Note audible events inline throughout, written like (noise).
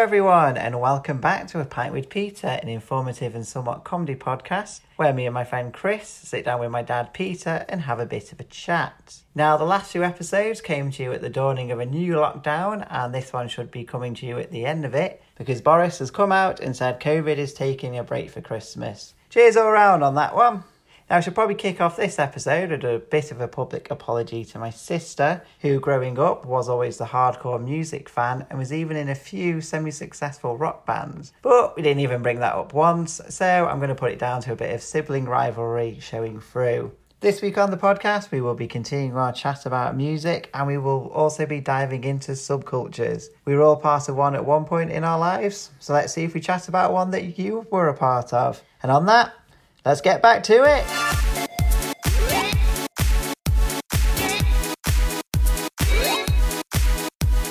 everyone, and welcome back to A Pint with Peter, an informative and somewhat comedy podcast where me and my friend Chris sit down with my dad Peter and have a bit of a chat. Now, the last few episodes came to you at the dawning of a new lockdown, and this one should be coming to you at the end of it because Boris has come out and said COVID is taking a break for Christmas. Cheers all around on that one. Now, I should probably kick off this episode with a bit of a public apology to my sister, who growing up was always the hardcore music fan and was even in a few semi successful rock bands. But we didn't even bring that up once, so I'm going to put it down to a bit of sibling rivalry showing through. This week on the podcast, we will be continuing our chat about music and we will also be diving into subcultures. We were all part of one at one point in our lives, so let's see if we chat about one that you were a part of. And on that, let's get back to it.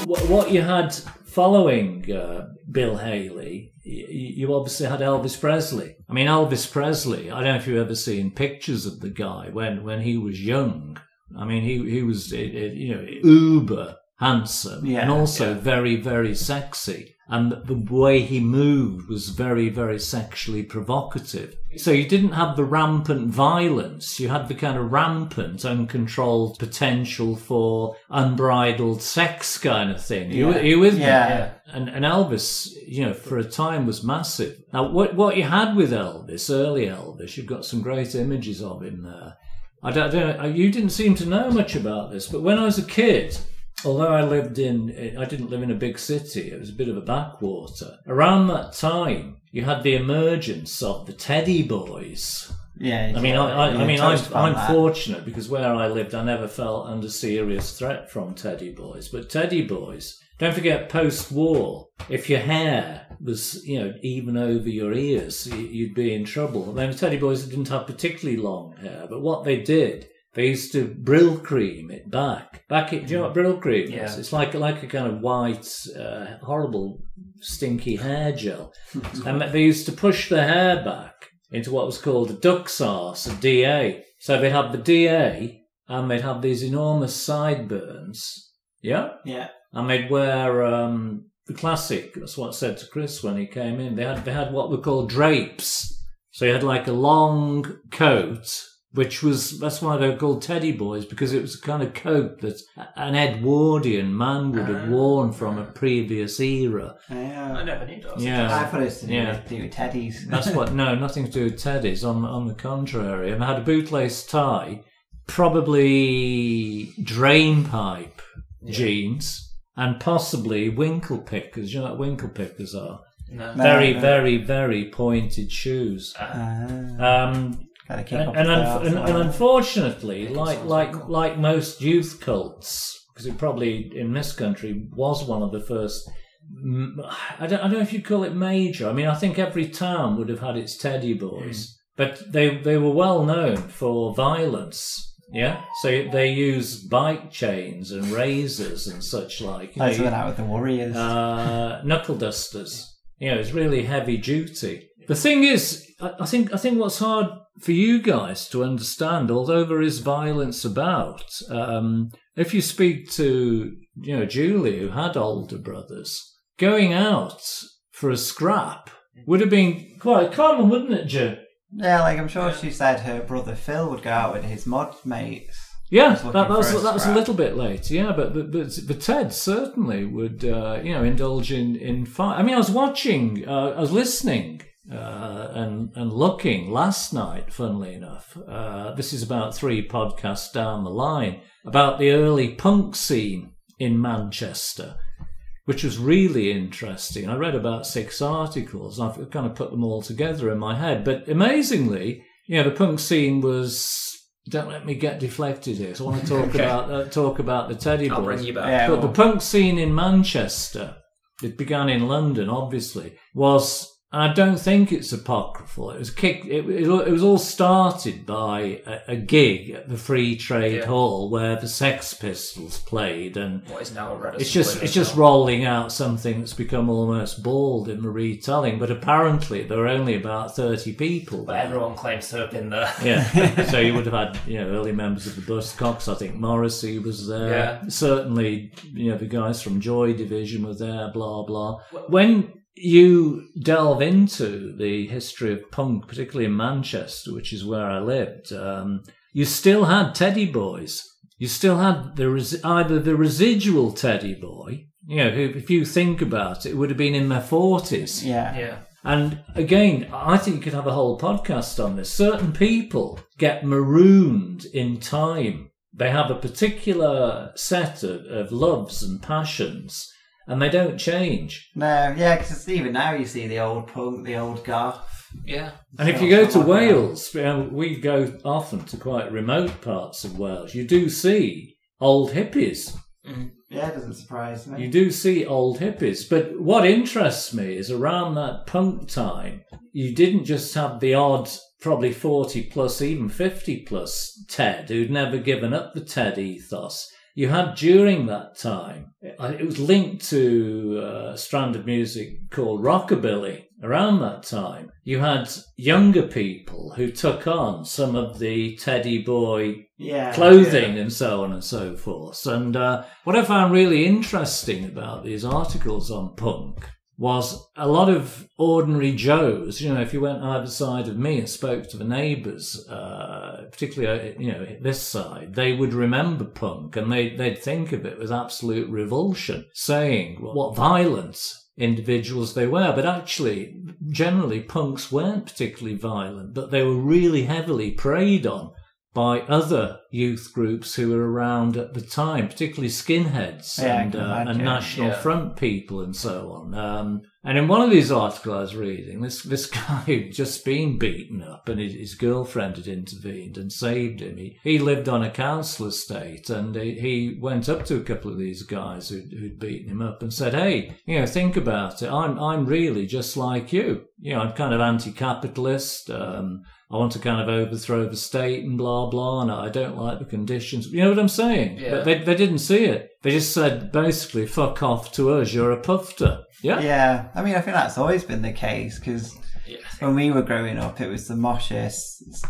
What you had following uh, Bill Haley, you obviously had Elvis Presley. I mean, Elvis Presley. I don't know if you've ever seen pictures of the guy when when he was young. I mean, he he was you know uber handsome Yeah, and also yeah. very very sexy. And the way he moved was very, very sexually provocative. So you didn't have the rampant violence. You had the kind of rampant, uncontrolled potential for unbridled sex kind of thing. You, Yeah. you with me? Yeah. And, and Elvis, you know, for a time was massive. Now, what, what you had with Elvis, early Elvis, you've got some great images of him there. I don't, I don't, you didn't seem to know much about this, but when I was a kid, although I lived in, I didn't live in a big city, it was a bit of a backwater. Around that time, you had the emergence of the Teddy Boys. Yeah, I mean, I, I, I mean, I'm, I'm for fortunate because where I lived, I never felt under serious threat from Teddy Boys. But Teddy Boys, don't forget, post-war, if your hair was, you know, even over your ears, you- you'd be in trouble. And then Teddy Boys didn't have particularly long hair, but what they did, they used to Brylcreem it back. Back it, do you know what Brylcreem is? It's like like a kind of white, uh, horrible, stinky hair gel. (laughs) and they used to push the hair back into what was called a duck's arse, a DA. So they'd have the DA and they'd have these enormous sideburns. Yeah? Yeah. And they'd wear um, the classic, that's what I said to Chris when he came in. They had they had what were called drapes. So you had like a long coat, which was that's why they were called teddy boys, because it was a kind of coat that an Edwardian man would have worn from a previous era. Yeah. never knew that. Yeah. I thought it was to do Yeah. with, do with Teddy's. That's what. No, nothing to do with teddies. On on the contrary, and I had a bootlace tie, probably drain pipe jeans, and possibly winkle pickers. You know what winkle pickers are? No. No. Very, no. very, very pointed shoes. Ah, Um, gotta kick and, up and, the un- stars and, and unfortunately, like like like most youth cults, because it probably in this country was one of the first. mm, I don't, I don't know if you'd call it major. I mean, I think every town would have had its teddy boys, but they they were well known for violence. Yeah, so they use bike chains and razors and such like. You That's you- went out with the Warriors. uh, knuckle dusters. You know, it's really heavy duty. The thing is, I I think I think what's hard for you guys to understand, although there is violence about, um, if you speak to you know Julie, who had older brothers, going out for a scrap would have been quite common, wouldn't it, Ju? yeah, like I'm sure she said her brother Phil would go out with his mod mates. Yeah, that, that was a that was a little bit late. Yeah, but the, the, the Ted certainly would, uh, you know, indulge in in fight. I mean, I was watching, uh, I was listening uh, and and looking last night. Funnily enough, uh, this is about three podcasts down the line about the early punk scene in Manchester. Which was really interesting. I read about six articles. I've kind of put them all together in my head. But amazingly, you know, the punk scene was don't let me get deflected here. So I want to talk (laughs) Okay. about uh, talk about the Teddy I'll Boys. bring you back. Yeah, But well, the punk scene in Manchester, it began in London, obviously, was I don't think it's apocryphal. It was kicked. It, it, it was all started by a, a gig at the Free Trade Yeah. Hall where the Sex Pistols played, and What is now a it's just it's just rolling out something that's become almost bald in the retelling. But apparently there were only about thirty people. But there. everyone claims to have been there. (laughs) Yeah. (laughs) so you would have had, you know, early members of the Buzzcocks. I think Morrissey was there. Yeah. Certainly, you know, the guys from Joy Division were there, blah, blah. When you delve into the history of punk, particularly in Manchester, which is where I lived, um, you still had Teddy Boys. You still had the res- either the residual Teddy Boy, you know, who, if you think about it, would have been in their 40s. Yeah. Yeah. And again, I think you could have a whole podcast on this. Certain people get marooned in time. They have a particular set of, of loves and passions, and they don't change. No, yeah, because even now you see the old punk, the old goth. Yeah. And if you go to Wales, you know, we go often to quite remote parts of Wales, you do see old hippies. Mm-hmm. Yeah, it doesn't surprise me. You do see old hippies, but what interests me is around that punk time, you didn't just have the odd, probably 40 plus, even 50 plus Ted who'd never given up the Ted ethos. You had during that time, it was linked to a strand of music called Rockabilly. Around that time, you had younger people who took on some of the Teddy Boy yeah. clothing and so on and so forth. And uh, what I found really interesting about these articles on punk was a lot of ordinary Joes. You know, if you went either side of me and spoke to the neighbours, uh, particularly uh, you know this side, they would remember punk and they they'd think of it as absolute revulsion, saying what violence individuals they were. But actually, generally, punks weren't particularly violent, but they were really heavily preyed on by other youth groups who were around at the time, particularly skinheads Yeah, and, uh, and National yeah. Front people and so on. Um, and in one of these articles I was reading, this this (laughs) guy who'd just been beaten up and his, his girlfriend had intervened and saved him. He, he lived on a council estate and he, he went up to a couple of these guys who'd, who'd beaten him up and said, "Hey, you know, think about it. I'm I'm really just like you. You know, I'm kind of anti-capitalist." Um, I want to kind of overthrow the state and blah blah, and I don't like the conditions. You know what I'm saying? Yeah. But they they didn't see it. They just said basically, "Fuck off to us. You're a pufter." Yeah. Yeah, I mean, I think that's always been the case because Yeah. when we were growing up, it was the Mosher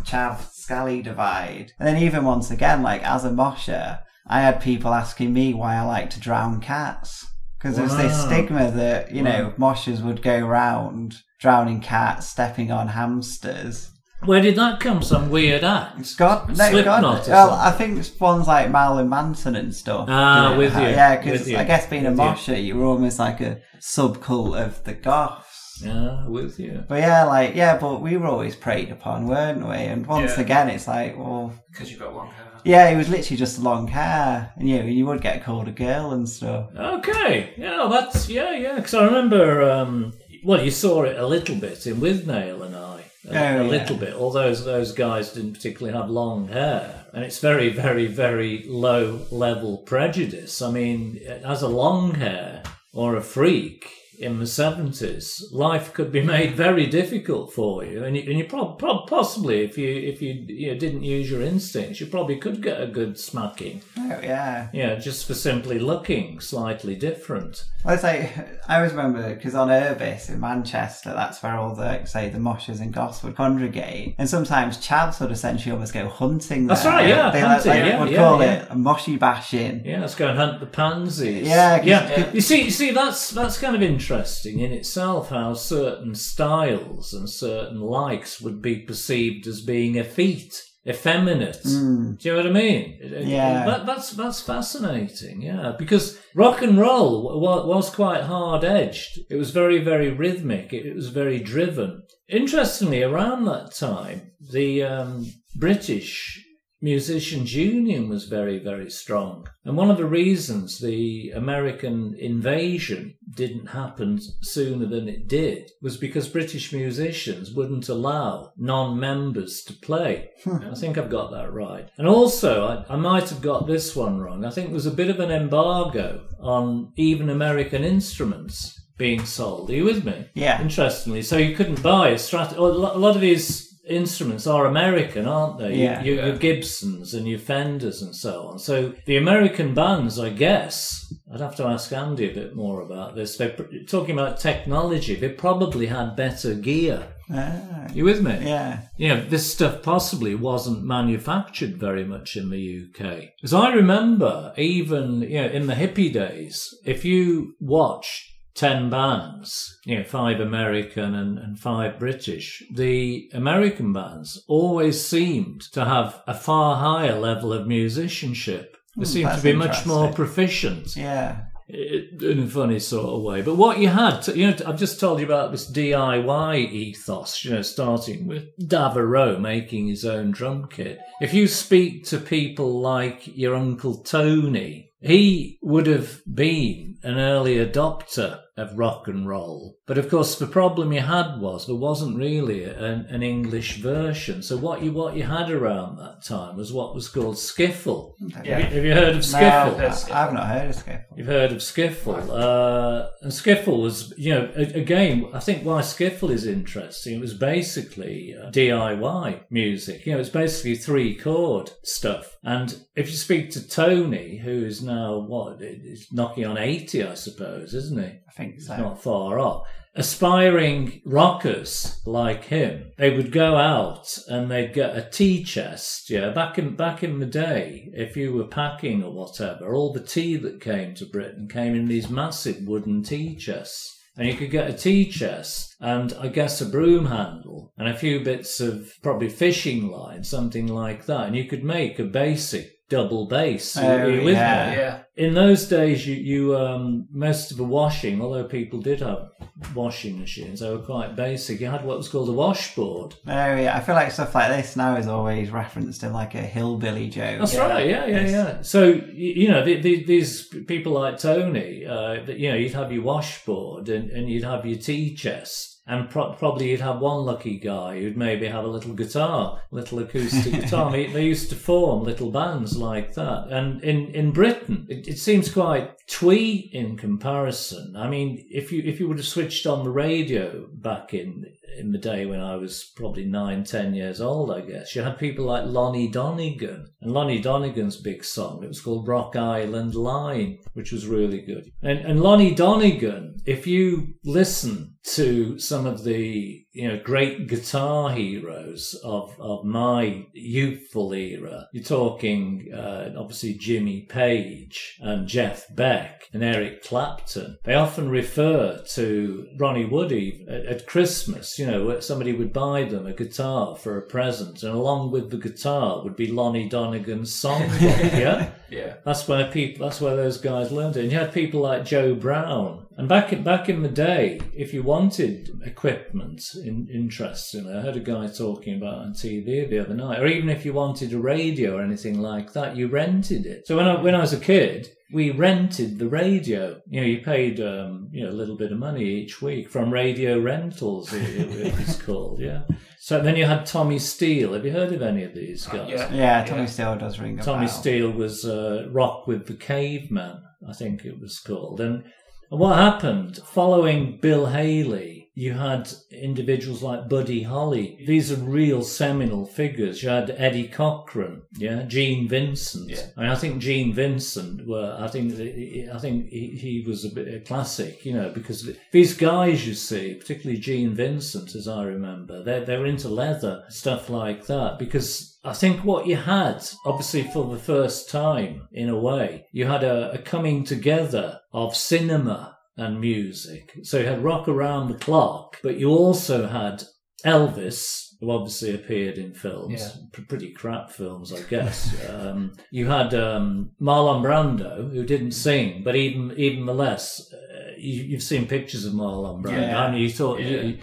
Chav Scally divide. And then, even once again, like as a Mosher, I had people asking me why I like to drown cats. Because there was this stigma that, you know, Moshers would go around drowning cats, stepping on hamsters. Where did that come? Some weird act? Scott, no, Slipknot God. Well. I think it's ones like Marilyn Manson and stuff. Ah, did with you, Yeah, because I guess being a with you. Mosher, you were almost like a subcult of the goths. Yeah, with you. But yeah, like yeah, but we were always preyed upon, weren't we? And once Yeah. again, it's like, well, Because you've got long hair. yeah, it was literally just long hair, and you know, you would get called a girl and stuff. Okay, yeah, that's yeah, yeah. Because I remember, um, well, you saw it a little bit in Withnail and I, a, Oh, a yeah. little bit. All those those guys didn't particularly have long hair, and it's very, very, very low level prejudice. I mean, as a long hair or a freak in the seventies, life could be made very difficult for you, and you, and you possibly if you if you, you know, didn't use your instincts, you probably could get a good smacking. Oh yeah, Yeah, just for simply looking slightly different. well, it's like (laughs) I always remember because on Urbis in Manchester, that's where all the like, say the moshers and goths would congregate, and sometimes chavs would essentially almost go hunting. there. That's right, yeah, they hunting, like, yeah, would yeah, call yeah. it a moshy bashing. Yeah, let's go and hunt the pansies. Yeah, 'cause- yeah. yeah. You see, you see, that's that's kind of interesting in itself. How certain styles and certain likes would be perceived as being effete, effeminate. Mm. Do you know what I mean? Yeah. That, that's that's fascinating. Yeah, because rock and roll was quite hard edged. It was very very rhythmic. It, it was very driven. Interestingly, around that time, the um, British Musicians Union was very very strong, and one of the reasons the American invasion didn't happen sooner than it did was because British musicians wouldn't allow non-members to play. Hmm. I think I've got that right. And also, I, I might have got this one wrong. I think there was a bit of an embargo on even American instruments being sold. Are you with me? Yeah. Interestingly, so you couldn't buy a Strat. A a lot of these instruments are American, aren't they? Yeah. Your, your Gibsons and your Fenders and so on. So the American bands, I guess, I'd have to ask Andy a bit more about this. They're talking about technology. They probably had better gear. Ah, You with me? yeah. you know, this stuff possibly wasn't manufactured very much in the UK. As I remember, even, you know, in the hippie days, if you watched 10 bands, you know, five American and, and five British, the American bands always seemed to have a far higher level of musicianship. They Hmm, seemed to be much more proficient Yeah. in a funny sort of way. But what you had, to, you know, I've just told you about this DIY ethos, you know, starting with Davarot making his own drum kit. If you speak to people like your Uncle Tony, he would have been an early adopter of rock and roll. But of course, the problem you had was there wasn't really an, an English version. So what you what you had around that time was what was called skiffle. Yeah. Have, you, have you heard of No, skiffle? I've not heard of Skiffle. You've heard of Skiffle. Uh, and Skiffle was, you know, again, I think why Skiffle is interesting, it was basically uh, DIY music. You know, it's basically three chord stuff. And if you speak to Tony, who is now, what, he's knocking on 80, I suppose, isn't he? I think so. not far off. Aspiring rockers like him, they would go out and they'd get a tea chest. Yeah, back in back in the day, if you were packing or whatever, all the tea that came to Britain came in these massive wooden tea chests. And you could get a tea chest and I guess a broom handle and a few bits of probably fishing line, something like that. And you could make a basic double bass. Oh, yeah. Yeah. In those days, you, you um, most of the washing, although people did have washing machines, they were quite basic. You had what was called a washboard. Oh yeah, I feel like stuff like this now is always referenced in like a hillbilly joke. That's Yeah. right. Yeah, yeah, yeah. So you know, the, the, these people like Tony, uh, you know, you'd have your washboard and, and you'd have your tea chest. And pro- probably you'd have one lucky guy who'd maybe have a little guitar, little acoustic guitar. (laughs) They, they used to form little bands like that. And in, in Britain, it, it seems quite twee in comparison. I mean, if you if you would have switched on the radio back in in the day when I was probably nine, ten years old, I guess, you had people like Lonnie Donegan. And Lonnie Donegan's big song, it was called Rock Island Line, which was really good. And, and Lonnie Donegan, if you listen to some of the you know great guitar heroes of of my youthful era, you're talking uh, obviously Jimmy Page and Jeff Beck and Eric Clapton. They often refer to Ronnie Wood even at, at Christmas. You know, where somebody would buy them a guitar for a present, and along with the guitar would be Lonnie Donegan's songbook. (laughs) yeah. Yeah. That's where people. That's where those guys learned it. And you had people like Joe Brown. And back in, back in the day, if you wanted equipment, in, interestingly, I heard a guy talking about on TV the other night, or even if you wanted a radio or anything like that, you rented it. So when I when I was a kid, we rented the radio. You know, you paid um, you know a little bit of money each week from Radio Rentals. It, it, it was (laughs) called, yeah. So then you had Tommy Steele. Have you heard of any of these guys? Yeah. Yeah, Tommy Steele does ring a Tommy bell. Steele was uh, Rock with the Caveman, I think it was called. And what happened following Bill Haley, you had individuals like Buddy Holly. These are real seminal figures. You had Eddie Cochran, yeah, Gene Vincent. Yeah. I mean, I think Gene Vincent were. I think I think he, he was a bit a classic, you know, because these guys you see, particularly Gene Vincent, as I remember, they they were into leather stuff like that because I think what you had, obviously for the first time in a way, you had a, a coming together of cinema and music. So you had rock around the clock, but you also had Elvis, who obviously appeared in films, Yeah. p- pretty crap films, I guess. (laughs) um, you had um, Marlon Brando, who didn't sing, but even even the less, uh, you, you've seen pictures of Marlon Brando. Yeah. you? you thought, Yeah. you-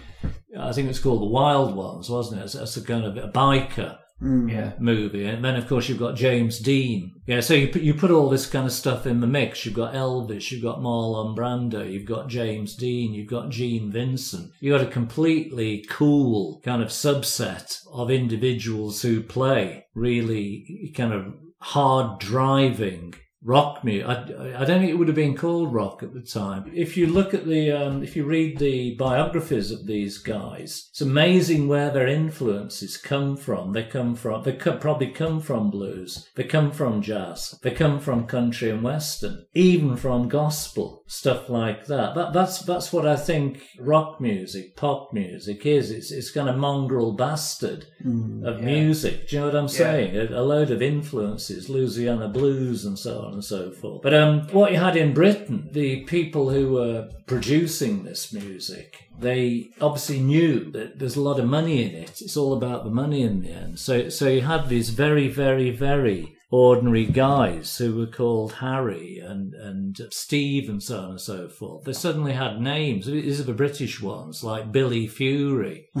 I think it's called The Wild Ones, wasn't it? It's, it's a kind of a biker Mm. Yeah. movie, and then of course you've got James Dean. Yeah, so you put you put all this kind of stuff in the mix. You've got Elvis, you've got Marlon Brando, you've got James Dean, you've got Gene Vincent. You've got a completely cool kind of subset of individuals who play really kind of hard driving rock music. I, I don't think it would have been called rock at the time. If you look at the, um, if you read the biographies of these guys, it's amazing where their influences come from. They come from, they co- probably come from blues. They come from jazz. They come from country and western, even from gospel stuff like that. That that's that's what I think rock music, pop music is. It's it's kind of mongrel bastard of yeah. music. Do you know what I'm saying? A, a load of influences, Louisiana blues and so on and so forth. But um, what you had in Britain, the people who were producing this music, they obviously knew that there's a lot of money in it. It's all about the money in the end. So so you had these very very very ordinary guys who were called Harry and, and Steve and so on and so forth. They suddenly had names. These are the British ones, like Billy Fury. (laughs)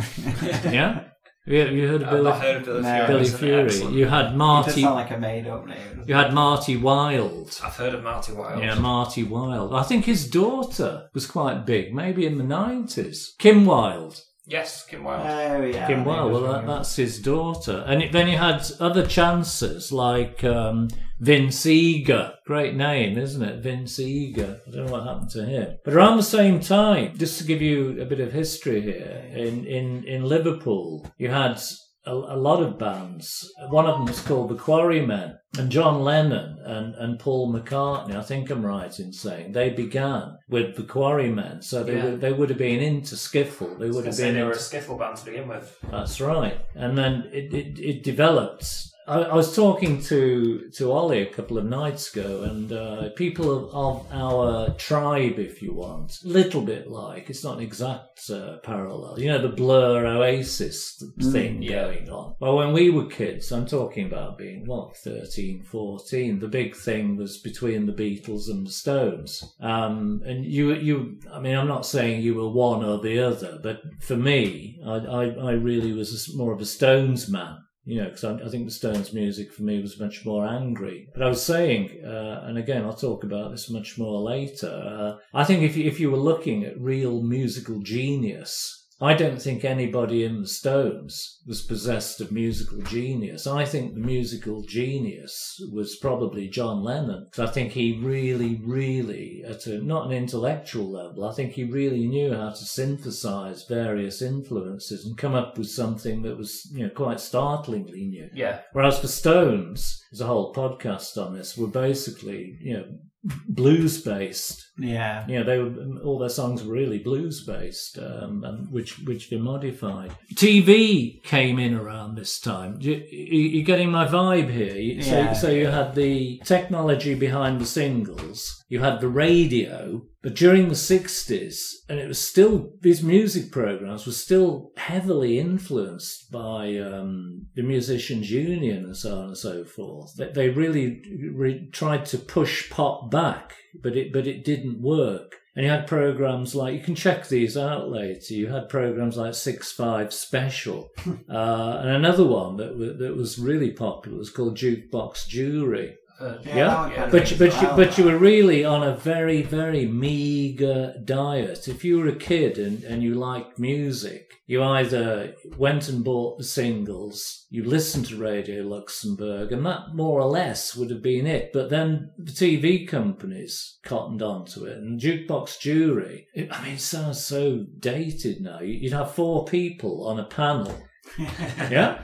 yeah? Have you, have you heard of Billy, not heard of Billy No. Fury. Billy Fury? excellent- You had It does Marty. sound like a made up name. You had Marty Wilde. I've heard of Marty Wilde. Yeah, Marty Wilde. I think his daughter was quite big, maybe in the 90s. Kim Wilde. Yes, Kim Wilde. Oh yeah. Kim Wilde, well, that, that's his daughter. And it, then you had other chances like um, Vince Eager. Great name, isn't it? Vince Eager. I don't know what happened to him. But around the same time, just to give you a bit of history here, in, in, in Liverpool, you had a, a lot of bands. One of them was called the Quarrymen. And John Lennon and, and Paul McCartney, I think I'm right in saying, they began with the Quarrymen. So they, Yeah. would, they would have been into skiffle. They would have been they were a into skiffle band to begin with. that's right. And then it, it, it developed. I, I was talking to, to Ollie a couple of nights ago, and uh, people of, of our tribe, if you want, little bit like, it's not an exact uh, parallel. You know, the Blur Oasis thing yeah. going on. Well, when we were kids, I'm talking about being, what, 13, 14, the big thing was between the Beatles and the Stones. Um, and you, you, I mean, I'm not saying you were one or the other, but for me, I, I, I really was more of a Stones man. You know, because I, I think the Stones' music for me was much more angry. But I was saying, uh, and again, I'll talk about this much more later. Uh, I think if you, if you were looking at real musical genius, I don't think anybody in the Stones was possessed of musical genius. I think the musical genius was probably John Lennon. I think he really, really, at a, not an intellectual level, I think he really knew how to synthesize various influences and come up with something that was, you know, quite startlingly new. Yeah. Whereas for Stones, there's a whole podcast on this, were basically, you know, blues based. Yeah. You know, they were all their songs were really blues based, um, and which which they modified. TV came in around this time. You, you're getting my vibe here. So, Yeah. so you had the technology behind the singles, you had the radio, but during the 60s, and it was still, these music programs were still heavily influenced by um, the Musicians Union and so on and so forth. They, they really re- tried to push pop back, but it, but it didn't work. And you had programs like, you can check these out later. You had programs like Six Five Special. uh, and another one that, wa- that was really popular was called Jukebox Jury. Uh, Yeah, Yeah, that one kinda But you, but you, but you were really on a very very meager diet. If you were a kid and, and you liked music, you either went and bought the singles, you listened to Radio Luxembourg, and that more or less would have been it. But then the TV companies cottoned onto it, and Jukebox Jury. It, I mean, it sounds so dated now. You- You'd have four people on a panel (laughs) yeah.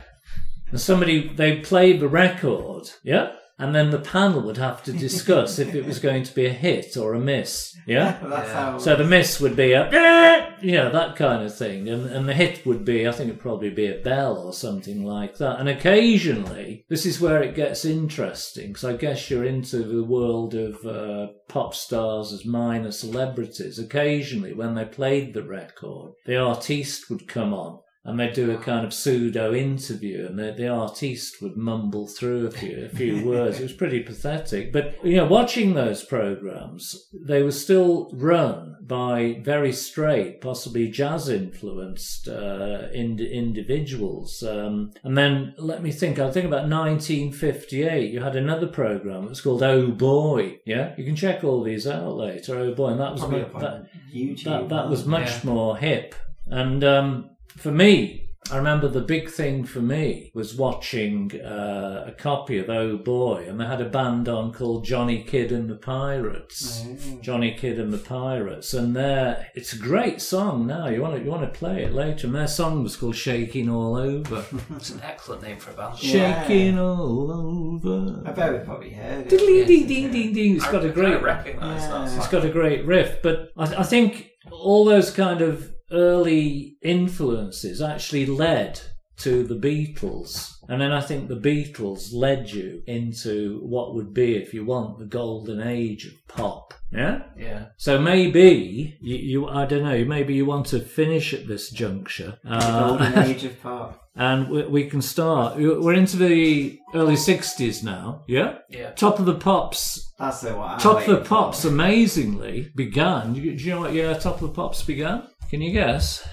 And somebody they played the record, yeah, and then the panel would have to discuss if it was (laughs) going to be a hit or a miss, yeah. Yeah. So the miss would be a, you know, that kind of thing, and and the hit would be, I think it'd probably be a bell or something like that. And occasionally, this is where it gets interesting, because I guess you're into the world of uh, pop stars as minor celebrities. Occasionally, when they played the record, the artiste would come on and they'd do a kind of pseudo interview, and the, the artiste would mumble through a few a few (laughs) words. It was pretty pathetic. But you know, watching those programs, they were still run by very straight, possibly jazz influenced uh, ind- individuals. Um, and then let me think. I think about 1958. You had another program. It was called Oh Boy. Yeah, you can check all these out later. Oh Boy, and that was Probably mu- up on that, that, that was much Yeah. more hip. And um, for me, I remember the big thing for me was watching uh, a copy of Oh Boy, and they had a band on called Johnny Kidd and the Pirates. Johnny Kidd and the Pirates, and their it's a great song. Now you want to you want to play it later, and their song was called Shaking All Over. (laughs) It's an excellent name for a band. Yeah. Shaking all over. I bet we probably heard it. Ding ding ding ding ding. It's I got a kinda great recognise that. Yeah. it's got a great riff, but I, I think all those kind of early influences actually led to the Beatles. And then I think the Beatles led you into what would be, if you want, the golden age of pop. Yeah? Yeah. So maybe you, you I don't know, maybe you want to finish at this juncture. The Uh, golden age of (laughs) pop. and we, we can start. We're into the early 60s now. Yeah? Yeah. Top of the Pops That's the one. Top of the. Pops amazingly began. Do you, do you know what year Top of the Pops began? Can you guess?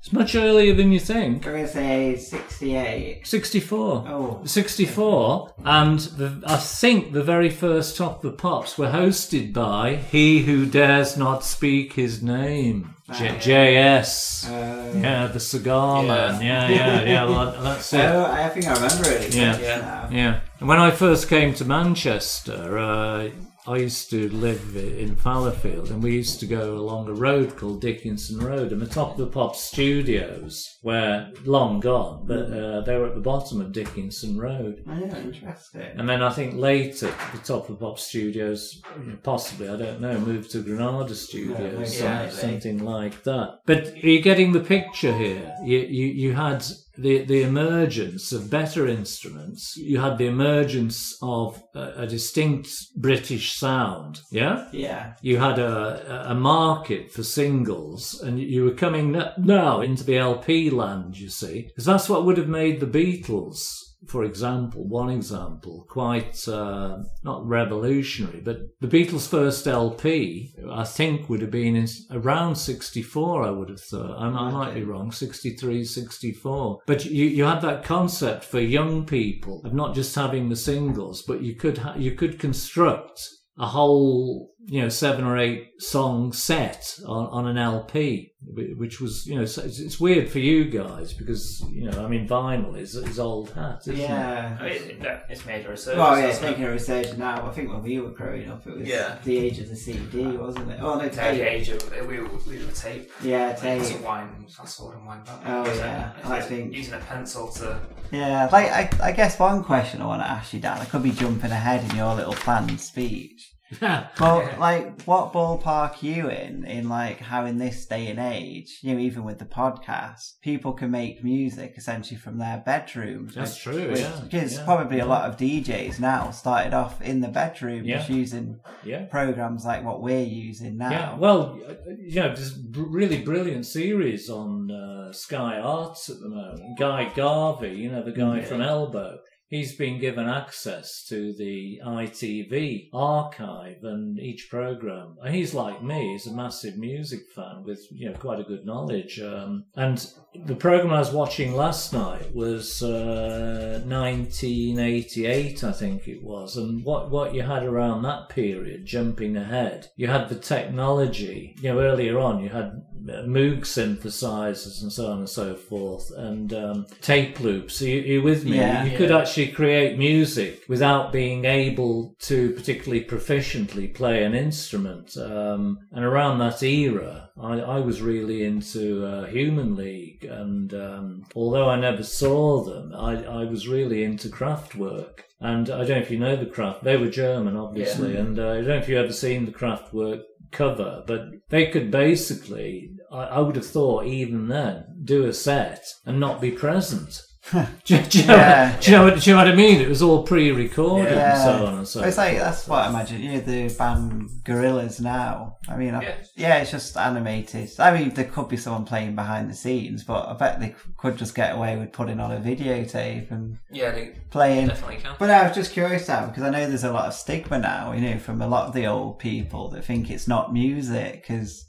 It's much earlier than you think. I'm going to say 68. 64. Oh. 64, and the, I think the very first Top of the Pops were hosted by He Who Dares Not Speak His Name, J- JS. Uh, Yeah, the cigar Yeah. man. Yeah, yeah, yeah. (laughs) Well, that's it. Oh, I think I remember it. Yeah. Yeah. Yeah. And when I first came to Manchester, uh, I used to live in Fallowfield, and we used to go along a road called Dickinson Road, and the Top of the Pop studios were long gone, but uh, they were at the bottom of Dickinson Road. Oh, yeah, interesting. And then I think later, the Top of the Pop Studios, possibly, I don't know, moved to Granada Studios, some- likely. something like that. But are you're getting the picture here. You, you, you had the, the emergence of better instruments. You had the emergence of a, a distinct British sound. Yeah? Yeah. You had a, a market for singles, and you were coming now into the LP land, you see, because that's what would have made the Beatles, for example, one example, quite uh, not revolutionary, but the Beatles' first LP, I think, would have been in, around 64, I would have thought. I, I might be wrong, 63, 64. But you, you had that concept for young people of not just having the singles, but you could ha- you could construct a whole you know seven or eight song set on, on an LP, which was you know it's, it's weird for you guys because you know I mean vinyl is is old hat, isn't it? Yeah. I mean, no, it's made a resurgence. Well, yeah, it's hasn't it? making a resurgence now. I think when we were growing up, it was Yeah. the age of the CD, wasn't it? Oh, no, The tape. age of we were, we were tape. Yeah, Like, tape. wine fast forward and wind back. Oh, Using- yeah. I think- using a pencil to. Yeah, like I, I guess one question I want to ask you, Dan. I could be jumping ahead in your little planned speech. (laughs) But like, what ballpark are you in? In like how in this day and age, you know, even with the podcast, people can make music essentially from their bedrooms. That's which- true, which- yeah, Because yeah, probably a lot of DJs now started off in the bedroom Yeah. just using yeah. programs like what we're using now. Yeah, well, uh, you know, there's really brilliant series on uh, Sky Arts at the moment. Guy Garvey, you know, the guy Yeah. from Elbow, he's been given access to the ITV archive and each program. He's like me; he's a massive music fan with you know quite a good knowledge. Um, and the program I was watching last night was uh, 1988, I think it was. And what what you had around that period, jumping ahead, you had the technology. You know, earlier on, you had Moog synthesizers and so on and so forth, and um, tape loops. Are you, are you with me? Yeah. you could actually create music without being able to particularly proficiently play an instrument. Um, and around that era, I, I was really into uh, Human League, and um, although I never saw them, I, I was really into Kraftwerk. And I don't know if you know the Kraft. They were German, obviously, and uh, I don't know if you've ever seen the Kraftwerk cover, but they could basically, I, I would have thought even then, do a set and not be present. (laughs) do, do you know, Yeah. do, you know what, do you know what I mean? It was all pre-recorded and Yeah. so on and so. It's like that's what I imagine. You know, the band Gorillaz now. I mean, I, Yeah. yeah, it's just animated. I mean, there could be someone playing behind the scenes, but I bet they could just get away with putting on a videotape and Yeah, they playing. definitely can. But I was just curious now because I know there's a lot of stigma now, you know, from a lot of the old people that think it's not music because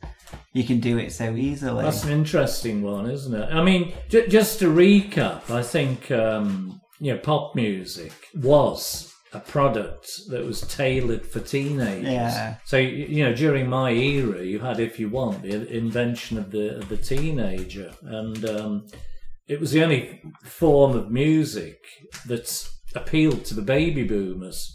you can do it so easily. That's an interesting one, isn't it? I mean, j- just to recap, I think um, you know pop music was a product that was tailored for teenagers. Yeah. So you know, during my era, you had, if you want, the invention of the of the teenager, and um, it was the only form of music that appealed to the baby boomers.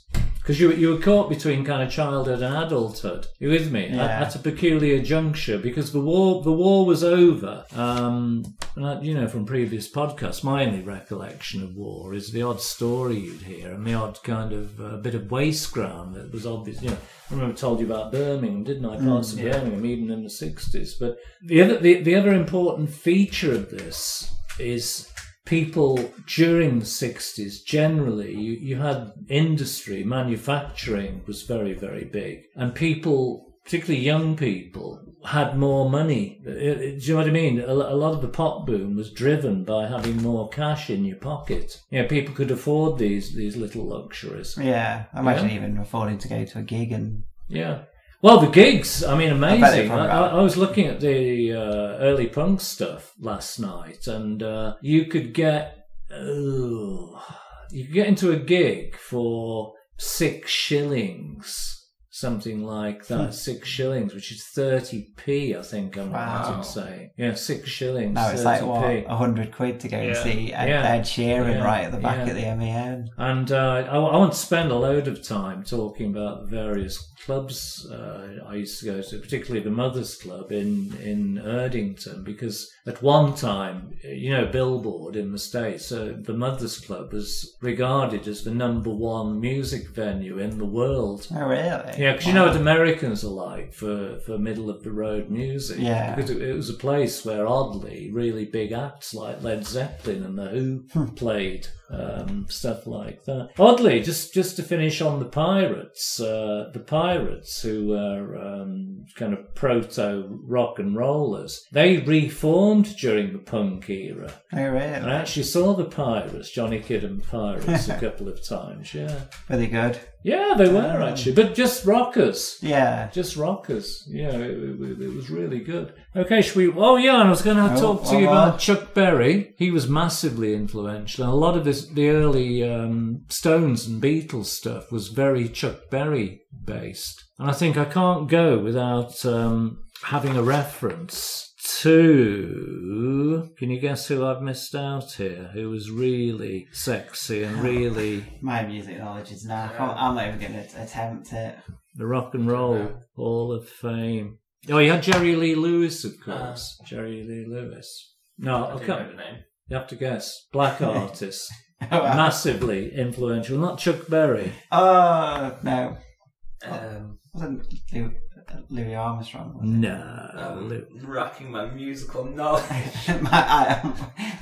Because you, you were caught between kind of childhood and adulthood. You with me? At, Yeah. at a peculiar juncture because the war the war was over. Um, and I, you know from previous podcasts, my only recollection of war is the odd story you'd hear and the odd kind of uh, bit of waste ground that was obvious. You know, I remember I told you about Birmingham, didn't I? Parts of Birmingham, even in the sixties. But the other the, the other important feature of this is people during the 60s generally you, you had industry manufacturing was very very big. And people particularly young people had more money. Uh, uh, do you know what i mean? A, a lot of the pop boom was driven by having more cash in your pocket. You know people could afford these these little luxuries. Yeah, I imagine Yeah. even affording to go to a gig and yeah. Well, the gigs, I mean, amazing. I, I. I was looking at the uh, early punk stuff last night, and uh, you could get, oh, you could get into a gig for six shillings, something like that. Six shillings, which is 30p, I think I'm right Wow. in saying. Yeah, six shillings. now it's 30p. like what hundred quid to go and Yeah. see Ed, Yeah. Ed Sheeran Yeah. right at the back Yeah. at the MEN. And uh, I, I want to spend a load of time talking about the various clubs uh, I used to go to, particularly the Mothers Club in, in Erdington, because at one time, you know, Billboard in the States, uh, the Mothers Club was regarded as the number one music venue in the world. Oh really? Yeah, because you know what Americans are like for, for middle of the road music. Yeah. Because it, it was a place where oddly really big acts like Led Zeppelin and the Who Hmm. played um, stuff like that. Oddly, just just to finish on the Pirates, uh, the Pirates who were um, kind of proto rock and rollers, they reformed during the punk era. Oh really? I actually saw the Pirates, Johnny Kidd and Pirates, a (laughs) couple of times. Yeah. They good? Yeah, they were actually, but just rockers. Yeah. Just rockers. Yeah, it, it, it was really good. Okay, should we? Oh, yeah, and I was going to Oh, talk to you about Chuck Berry. He was massively influential. And a lot of his, the early um, Stones and Beatles stuff was very Chuck Berry based. And I think I can't go without um, having a reference to. Can you guess who I've missed out here? Who was really sexy and really My music knowledge is now. I'm not even going to attempt it. the Rock and Roll Hall of Fame. Oh, you had Jerry Lee Lewis, of course. Jerry Lee Lewis. No, I I do can't. know the name. You have to guess. Black (laughs) artist, (laughs) oh massively influential. Not Chuck Berry. uh, no, Um, wasn't Louis, Louis Armstrong? No. um, racking my musical knowledge. (laughs) My, I,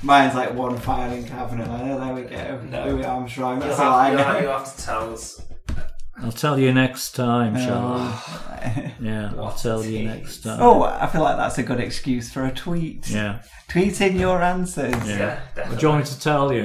mine's like one filing cabinet. Oh, there we go. No. Louis Armstrong. You'll That's all I have, know. you'll have to tell us. I'll tell you next time, Sean. Oh. (laughs) Yeah, I'll tell you next time. oh, I feel like that's a good excuse for a tweet. Yeah. tweeting your answers. Yeah. Yeah, What do you want me to tell you?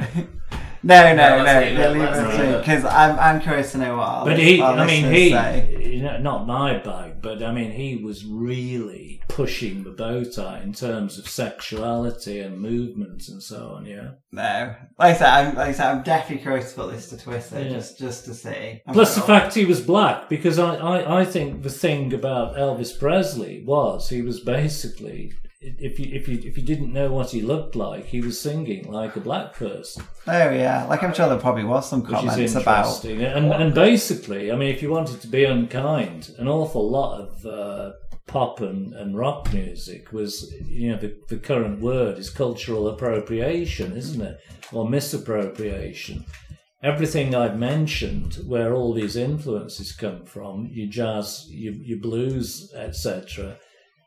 No, (laughs) no, No, no. let's leave it, yeah, leave let's it leave to it. because I'm, I'm curious to know what. Our But he, I mean, listeners he, say. Know, not my bag, but I mean, he was really pushing the bow tie in terms of sexuality and movement and so on, yeah. No, like I said, I'm, like I said, I'm definitely curious to put this to Twitter Yeah. just just to see. I'm Plus the like, fact he was black, because I, I, I think the thing about Elvis Presley was he was basically, if you, if you, if you didn't know what he looked like, he was singing like a black person. Oh yeah, like I'm sure there probably was some comments about. And, and basically, I mean, if you wanted to be unkind, an awful lot of uh, pop and, and rock music was, you know, the, the current word is cultural appropriation, isn't it? Or misappropriation. Everything I've mentioned, where all these influences come from, your jazz, your, your blues, etc.,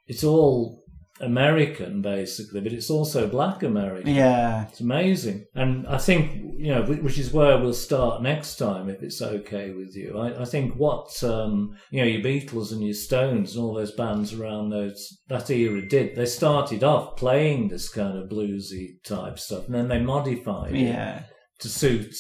it's all American basically, but it's also black American. Yeah, It's amazing. And I think, you know, which is where we'll start next time, if it's okay with you. I, I think what, um, you know, your Beatles and your Stones and all those bands around those, that era did, they started off playing this kind of bluesy type stuff and then they modified it yeah. to suit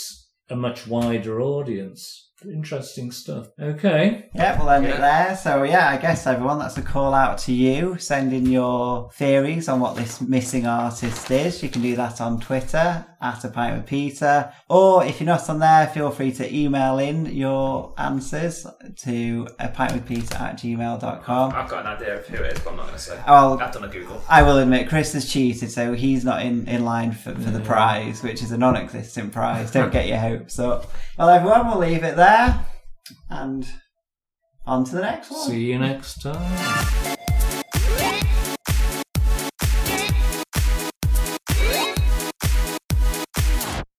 a much wider audience. Interesting stuff. Okay. Yeah, we'll end it there. So yeah, I guess everyone, that's a call out to you. Send in your theories on what this missing artist is. You can do that on Twitter at a pint with Peter, or if you're not on there, feel free to email in your answers to a pint with Peter at gmail.com. I've got an idea of who it is, but I'm not going to say. Well, I've done a Google. I will admit Chris has cheated, so he's not in, in line for, for the prize, which is a non-existent prize. Don't (laughs) get your hopes up. Well, everyone, we'll leave it there, and on to the next one. See you next time.